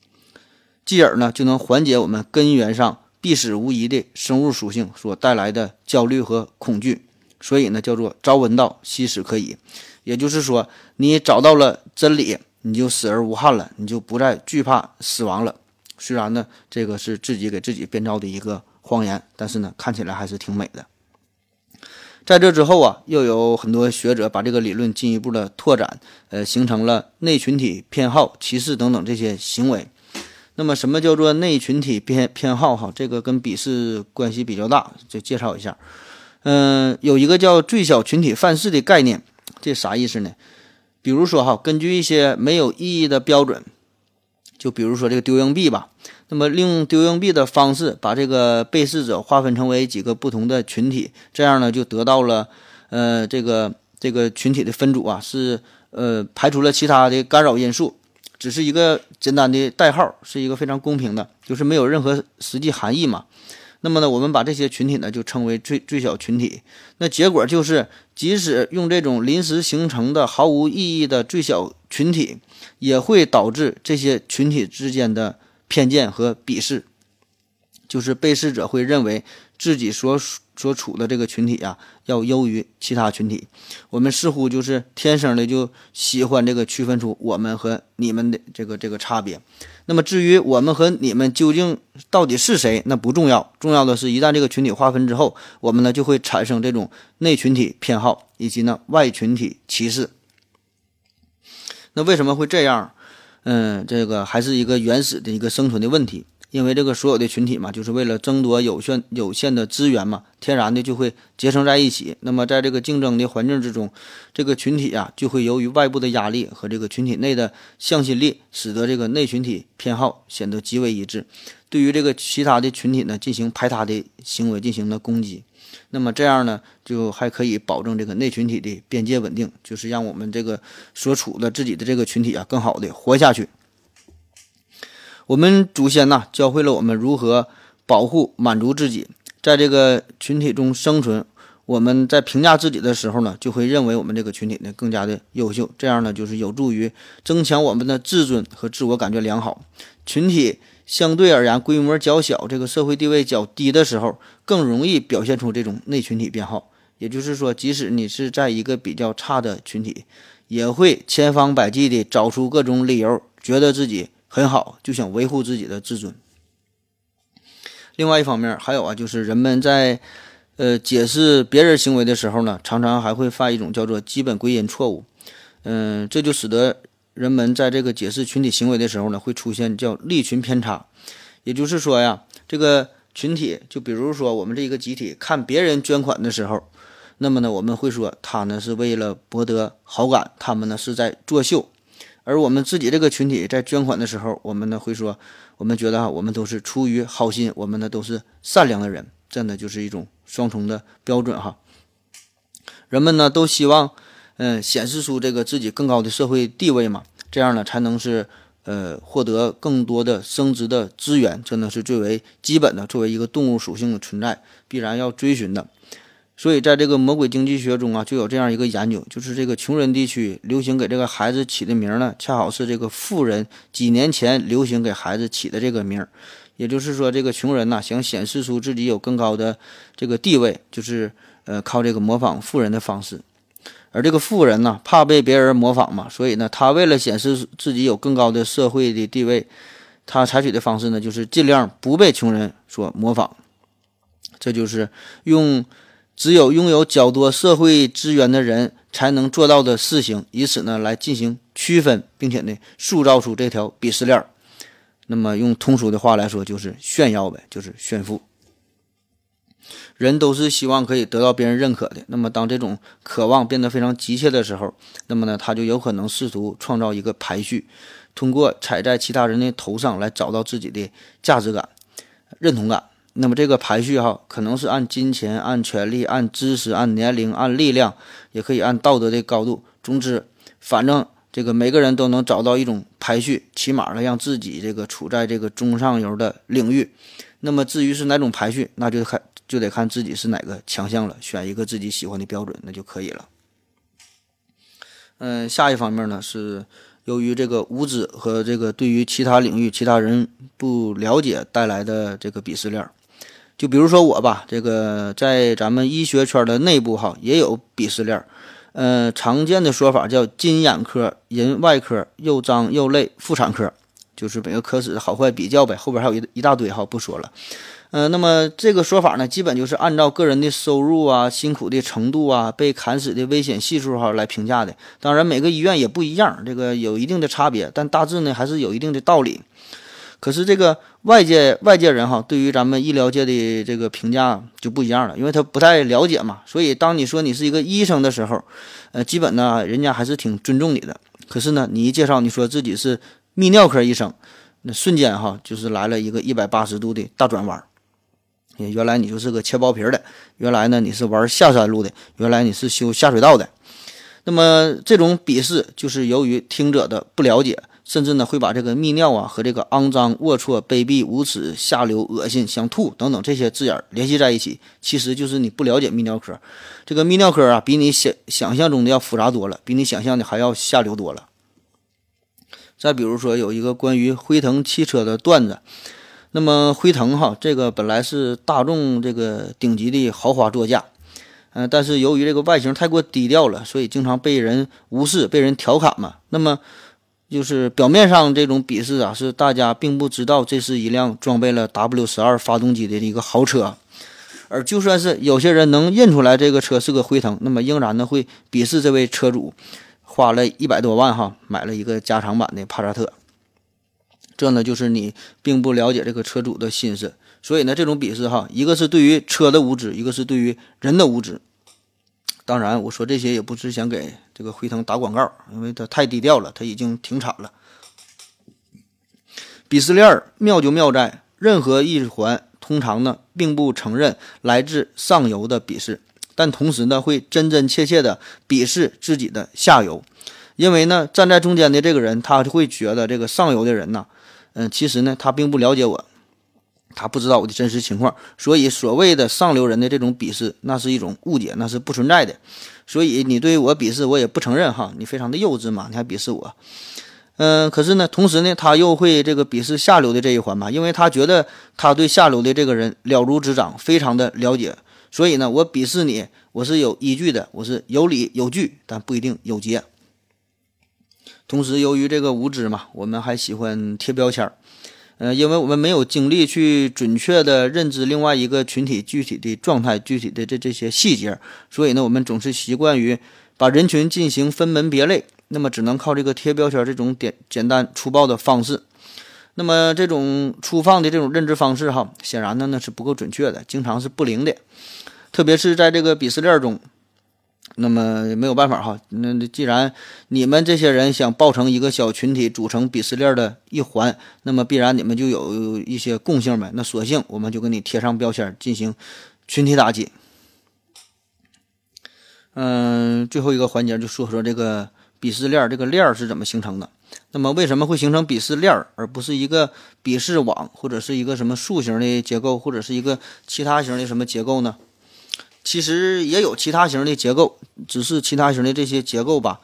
继而呢就能缓解我们根源上必死无疑的生物属性所带来的焦虑和恐惧。所以呢叫做朝闻道，夕死可矣。也就是说，你找到了真理。你就死而无憾了，你就不再惧怕死亡了。虽然呢，这个是自己给自己编造的一个谎言，但是呢，看起来还是挺美的。在这之后啊，又有很多学者把这个理论进一步的拓展，呃，形成了内群体偏好、歧视等等这些行为。那么，什么叫做内群体偏偏好？哈，这个跟鄙视关系比较大，就介绍一下。嗯，有一个叫最小群体范式的概念，这啥意思呢？比如说哈，根据一些没有意义的标准，就比如说这个丢硬币吧，那么利用丢硬币的方式，把这个被试者划分成为几个不同的群体，这样呢就得到了，呃，这个这个群体的分组啊，是呃排除了其他的干扰因素，只是一个简单的代号，是一个非常公平的，就是没有任何实际含义嘛。那么呢，我们把这些群体呢就称为最最小群体。那结果就是，即使用这种临时形成的毫无意义的最小群体，也会导致这些群体之间的偏见和鄙视。就是被试者会认为自己所。所处的这个群体呀，要优于其他群体。我们似乎就是天生的就喜欢这个区分出我们和你们的这个这个差别。那么至于我们和你们究竟到底是谁，那不重要。重要的是一旦这个群体划分之后，我们呢就会产生这种内群体偏好以及呢外群体歧视。那为什么会这样？嗯，这个还是一个原始的一个生存的问题。因为这个所有的群体嘛，就是为了争夺有限有限的资源嘛，天然的就会结成在一起。那么在这个竞争的环境之中，这个群体啊，就会由于外部的压力和这个群体内的向心力，使得这个内群体偏好显得极为一致，对于这个其他的群体呢，进行排他的行为，进行了攻击。那么这样呢，就还可以保证这个内群体的边界稳定，就是让我们这个所处的自己的这个群体啊，更好的活下去。我们祖先呐，教会了我们如何保护、满足自己，在这个群体中生存。我们在评价自己的时候呢，就会认为我们这个群体呢更加的优秀，这样呢就是有助于增强我们的自尊和自我感觉良好。群体相对而言规模较小，这个社会地位较低的时候，更容易表现出这种内群体偏好。也就是说，即使你是在一个比较差的群体，也会千方百计地找出各种理由，觉得自己。很好，就想维护自己的自尊。另外一方面，还有啊，就是人们在呃解释别人行为的时候呢，常常还会犯一种叫做基本归因错误。嗯，这就使得人们在这个解释群体行为的时候呢，会出现叫利群偏差。也就是说呀，这个群体，就比如说我们这一个集体看别人捐款的时候，那么呢，我们会说他呢是为了博得好感，他们呢是在作秀。而我们自己这个群体在捐款的时候，我们呢会说，我们觉得哈，我们都是出于好心，我们呢都是善良的人，这呢就是一种双重的标准哈。人们呢都希望，嗯，显示出这个自己更高的社会地位嘛，这样呢才能是呃获得更多的升值的资源，这呢是最为基本的，作为一个动物属性的存在，必然要追寻的。所以，在这个魔鬼经济学中啊，就有这样一个研究，就是这个穷人地区流行给这个孩子起的名呢，恰好是这个富人几年前流行给孩子起的这个名儿。也就是说，这个穷人呐，想显示出自己有更高的这个地位，就是呃靠这个模仿富人的方式。而这个富人呢，怕被别人模仿嘛，所以呢，他为了显示自己有更高的社会的地位，他采取的方式呢，就是尽量不被穷人所模仿。这就是用。只有拥有较多社会资源的人才能做到的事情，以此呢来进行区分，并且呢塑造出这条鄙视链。那么用通俗的话来说，就是炫耀呗，就是炫富。人都是希望可以得到别人认可的。那么当这种渴望变得非常急切的时候，那么呢他就有可能试图创造一个排序，通过踩在其他人的头上来找到自己的价值感、认同感。那么这个排序哈，可能是按金钱、按权力、按知识、按年龄、按力量，也可以按道德的高度。总之，反正这个每个人都能找到一种排序，起码呢让自己这个处在这个中上游的领域。那么至于是哪种排序，那就看就得看自己是哪个强项了，选一个自己喜欢的标准，那就可以了。嗯，下一方面呢是由于这个无知和这个对于其他领域其他人不了解带来的这个鄙视链。就比如说我吧，这个在咱们医学圈的内部哈，也有鄙视链儿。呃，常见的说法叫金眼科、人外科、又脏又累、妇产科，就是每个科室好坏比较呗。后边还有一一大堆哈，不说了。呃，那么这个说法呢，基本就是按照个人的收入啊、辛苦的程度啊、被砍死的危险系数哈来评价的。当然，每个医院也不一样，这个有一定的差别，但大致呢还是有一定的道理。可是这个外界外界人哈，对于咱们医疗界的这个评价就不一样了，因为他不太了解嘛。所以当你说你是一个医生的时候，呃，基本呢人家还是挺尊重你的。可是呢，你一介绍你说自己是泌尿科医生，那瞬间哈就是来了一个一百八十度的大转弯。原来你就是个切包皮的，原来呢你是玩下山路的，原来你是修下水道的。那么这种鄙视就是由于听者的不了解。甚至呢，会把这个泌尿啊和这个肮脏、龌龊、卑鄙、无耻、下流、恶心、想吐等等这些字眼联系在一起，其实就是你不了解泌尿科。这个泌尿科啊，比你想想象中的要复杂多了，比你想象的还要下流多了。再比如说，有一个关于辉腾汽车的段子。那么辉腾哈，这个本来是大众这个顶级的豪华座驾，嗯，但是由于这个外形太过低调了，所以经常被人无视、被人调侃嘛。那么就是表面上这种鄙视啊，是大家并不知道这是一辆装备了 W 十二发动机的一个豪车，而就算是有些人能认出来这个车是个辉腾，那么仍然呢会鄙视这位车主花了一百多万哈买了一个加长版的帕萨特，这呢就是你并不了解这个车主的心思，所以呢这种鄙视哈，一个是对于车的无知，一个是对于人的无知。当然，我说这些也不是想给这个辉腾打广告，因为它太低调了，它已经停产了。鄙视链妙就妙在，任何一环通常呢并不承认来自上游的鄙视，但同时呢会真真切切的鄙视自己的下游，因为呢站在中间的这个人，他就会觉得这个上游的人呢，嗯，其实呢他并不了解我。他不知道我的真实情况，所以所谓的上流人的这种鄙视，那是一种误解，那是不存在的。所以你对我鄙视，我也不承认哈，你非常的幼稚嘛，你还鄙视我。嗯，可是呢，同时呢，他又会这个鄙视下流的这一环嘛，因为他觉得他对下流的这个人了如指掌，非常的了解。所以呢，我鄙视你，我是有依据的，我是有理有据，但不一定有节。同时，由于这个无知嘛，我们还喜欢贴标签儿。呃，因为我们没有精力去准确的认知另外一个群体具体的状态、具体的这这些细节，所以呢，我们总是习惯于把人群进行分门别类，那么只能靠这个贴标签这种简简单粗暴的方式。那么这种粗放的这种认知方式，哈，显然呢那是不够准确的，经常是不灵的，特别是在这个鄙视链中。那么没有办法哈，那既然你们这些人想抱成一个小群体，组成鄙视链的一环，那么必然你们就有一些共性呗。那索性我们就给你贴上标签，进行群体打击。嗯，最后一个环节就说说这个鄙视链，这个链是怎么形成的？那么为什么会形成鄙视链，而不是一个鄙视网，或者是一个什么树形的结构，或者是一个其他型的什么结构呢？其实也有其他型的结构，只是其他型的这些结构吧，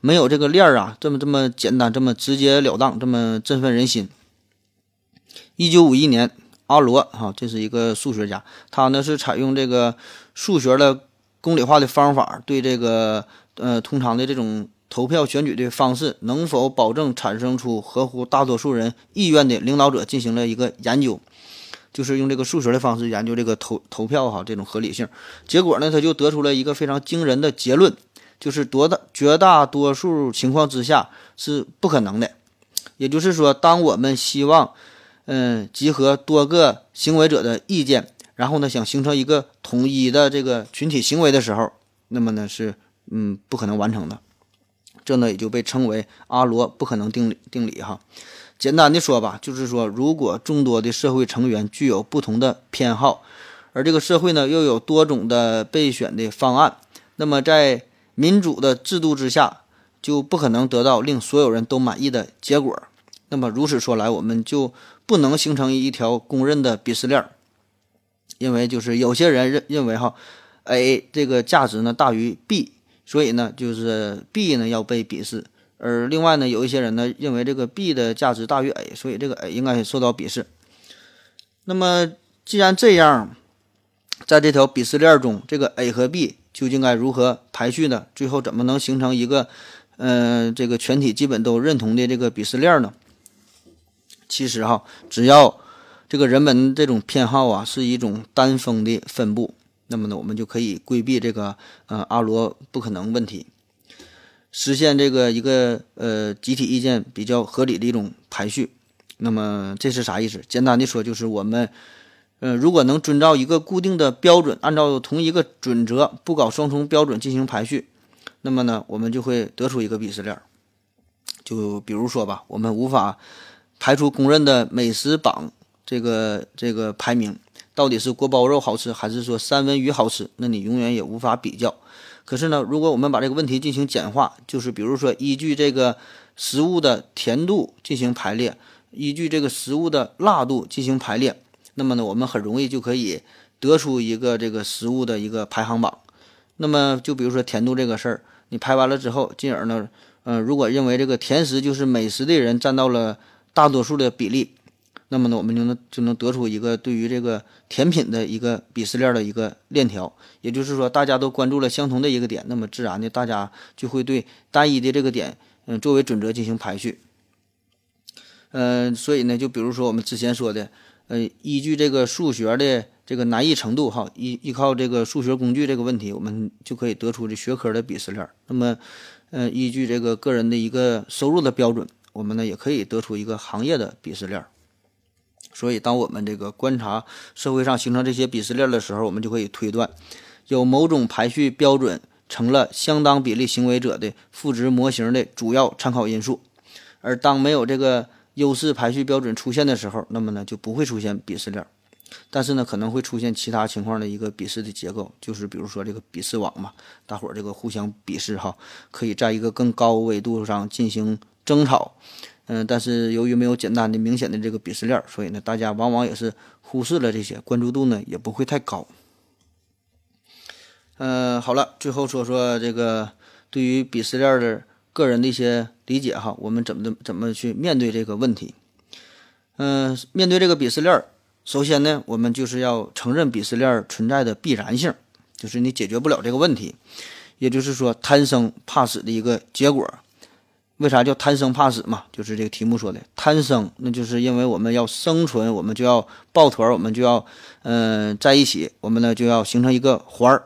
没有这个链儿啊这么这么简单，这么直截了当，这么振奋人心。一九五一年，阿罗哈，这是一个数学家，他呢是采用这个数学的。公理化的方法对这个呃通常的这种投票选举的方式能否保证产生出合乎大多数人意愿的领导者进行了一个研究，就是用这个数学的方式研究这个投投票哈这种合理性。结果呢，他就得出了一个非常惊人的结论，就是多大绝大多数情况之下是不可能的。也就是说，当我们希望嗯集合多个行为者的意见。然后呢，想形成一个统一的这个群体行为的时候，那么呢是嗯不可能完成的，这呢也就被称为阿罗不可能定理定理哈。简单的说吧，就是说如果众多的社会成员具有不同的偏好，而这个社会呢又有多种的备选的方案，那么在民主的制度之下，就不可能得到令所有人都满意的结果。那么如此说来，我们就不能形成一条公认的鄙视链。因为就是有些人认认为哈，A 这个价值呢大于 B，所以呢就是 B 呢要被鄙视，而另外呢有一些人呢认为这个 B 的价值大于 A，所以这个 A 应该受到鄙视。那么既然这样，在这条鄙视链中，这个 A 和 B 究竟该如何排序呢？最后怎么能形成一个嗯这个全体基本都认同的这个鄙视链呢？其实哈，只要这个人们这种偏好啊，是一种单峰的分布。那么呢，我们就可以规避这个呃阿罗不可能问题，实现这个一个呃集体意见比较合理的一种排序。那么这是啥意思？简单的说，就是我们呃如果能遵照一个固定的标准，按照同一个准则，不搞双重标准进行排序，那么呢，我们就会得出一个鄙视链。就比如说吧，我们无法排除公认的美食榜。这个这个排名到底是锅包肉好吃，还是说三文鱼好吃？那你永远也无法比较。可是呢，如果我们把这个问题进行简化，就是比如说依据这个食物的甜度进行排列，依据这个食物的辣度进行排列，那么呢，我们很容易就可以得出一个这个食物的一个排行榜。那么就比如说甜度这个事儿，你排完了之后，进而呢，嗯，如果认为这个甜食就是美食的人占到了大多数的比例。那么呢，我们就能就能得出一个对于这个甜品的一个鄙视链的一个链条，也就是说，大家都关注了相同的一个点，那么自然的，大家就会对单一的这个点，嗯，作为准则进行排序。嗯，所以呢，就比如说我们之前说的，呃，依据这个数学的这个难易程度，哈，依依靠这个数学工具这个问题，我们就可以得出这学科的鄙视链。那么，呃，依据这个个人的一个收入的标准，我们呢也可以得出一个行业的鄙视链。所以，当我们这个观察社会上形成这些鄙视链的时候，我们就可以推断，有某种排序标准成了相当比例行为者的赋值模型的主要参考因素。而当没有这个优势排序标准出现的时候，那么呢就不会出现鄙视链。但是呢，可能会出现其他情况的一个鄙视的结构，就是比如说这个鄙视网嘛，大伙儿这个互相鄙视哈，可以在一个更高维度上进行争吵。嗯，但是由于没有简单的、明显的这个鄙视链，所以呢，大家往往也是忽视了这些，关注度呢也不会太高。嗯，好了，最后说说这个对于鄙视链的个人的一些理解哈，我们怎么的怎么去面对这个问题？嗯，面对这个鄙视链，首先呢，我们就是要承认鄙视链存在的必然性，就是你解决不了这个问题，也就是说，贪生怕死的一个结果。为啥叫贪生怕死嘛？就是这个题目说的贪生，那就是因为我们要生存，我们就要抱团，我们就要嗯在一起，我们呢就要形成一个环儿。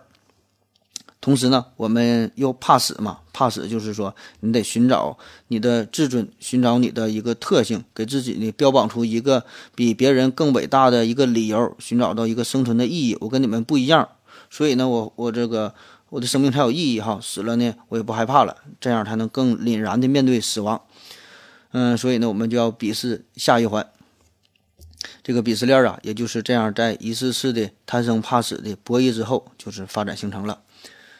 同时呢，我们又怕死嘛，怕死就是说你得寻找你的自尊，寻找你的一个特性，给自己呢标榜出一个比别人更伟大的一个理由，寻找到一个生存的意义。我跟你们不一样，所以呢，我我这个。我的生命才有意义哈，死了呢，我也不害怕了，这样才能更凛然的面对死亡。嗯，所以呢，我们就要鄙视下一环。这个鄙视链啊，也就是这样，在一次次的贪生怕死的博弈之后，就是发展形成了。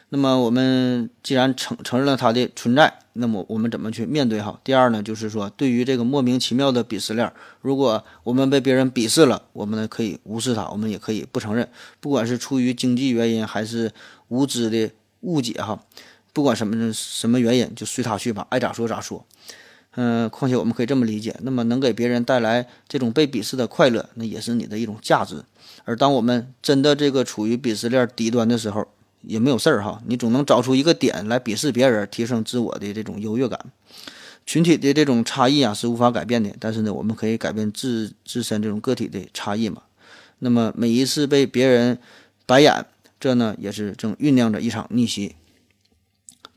那么我们既然承承认了它的存在，那么我们怎么去面对哈？第二呢，就是说对于这个莫名其妙的鄙视链，如果我们被别人鄙视了，我们呢可以无视它，我们也可以不承认，不管是出于经济原因还是无知的误解哈，不管什么什么原因，就随他去吧，爱咋说咋说。嗯，况且我们可以这么理解，那么能给别人带来这种被鄙视的快乐，那也是你的一种价值。而当我们真的这个处于鄙视链底端的时候，也没有事儿哈，你总能找出一个点来鄙视别人，提升自我的这种优越感。群体的这种差异啊是无法改变的，但是呢，我们可以改变自自身这种个体的差异嘛。那么每一次被别人白眼，这呢也是正酝酿着一场逆袭。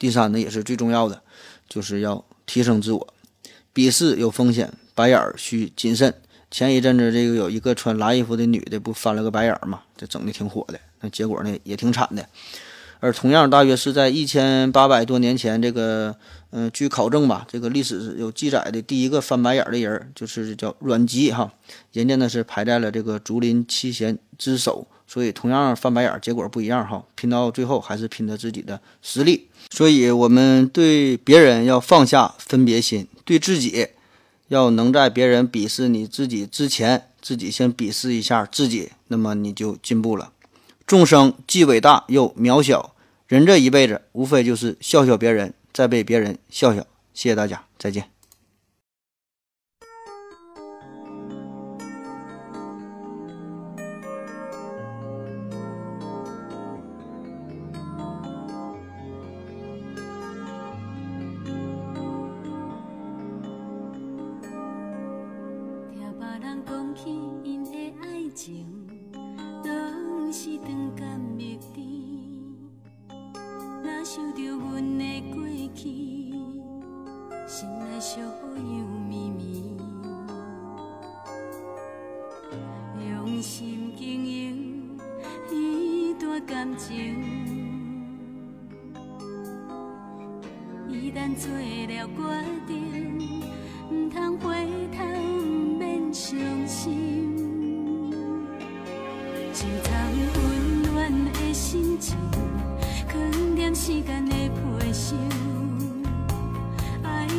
第三呢，也是最重要的，就是要提升自我。鄙视有风险，白眼儿需谨慎。前一阵子这个有一个穿蓝衣服的女的不翻了个白眼儿嘛，这整的挺火的。那结果呢也挺惨的，而同样大约是在一千八百多年前，这个嗯，据考证吧，这个历史有记载的第一个翻白眼儿的人就是叫阮籍哈，人家呢是排在了这个竹林七贤之首，所以同样翻白眼结果不一样哈，拼到最后还是拼的自己的实力，所以我们对别人要放下分别心，对自己要能在别人鄙视你自己之前，自己先鄙视一下自己，那么你就进步了。众生既伟大又渺小，人这一辈子无非就是笑笑别人，再被别人笑笑。谢谢大家，再见。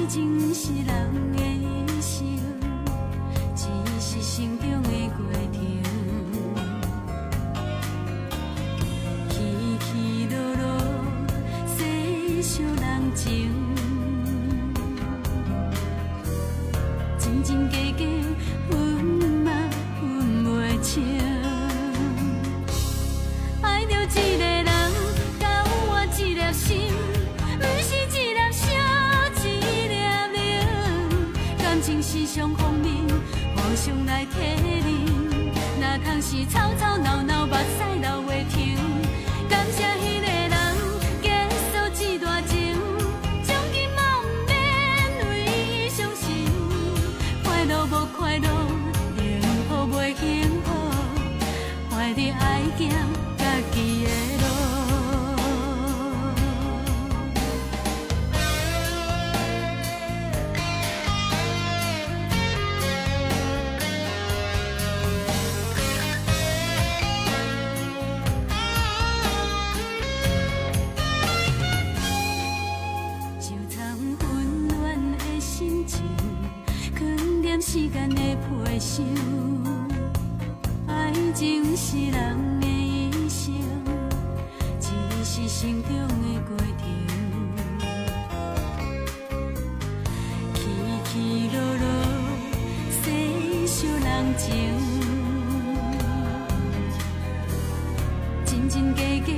情是难一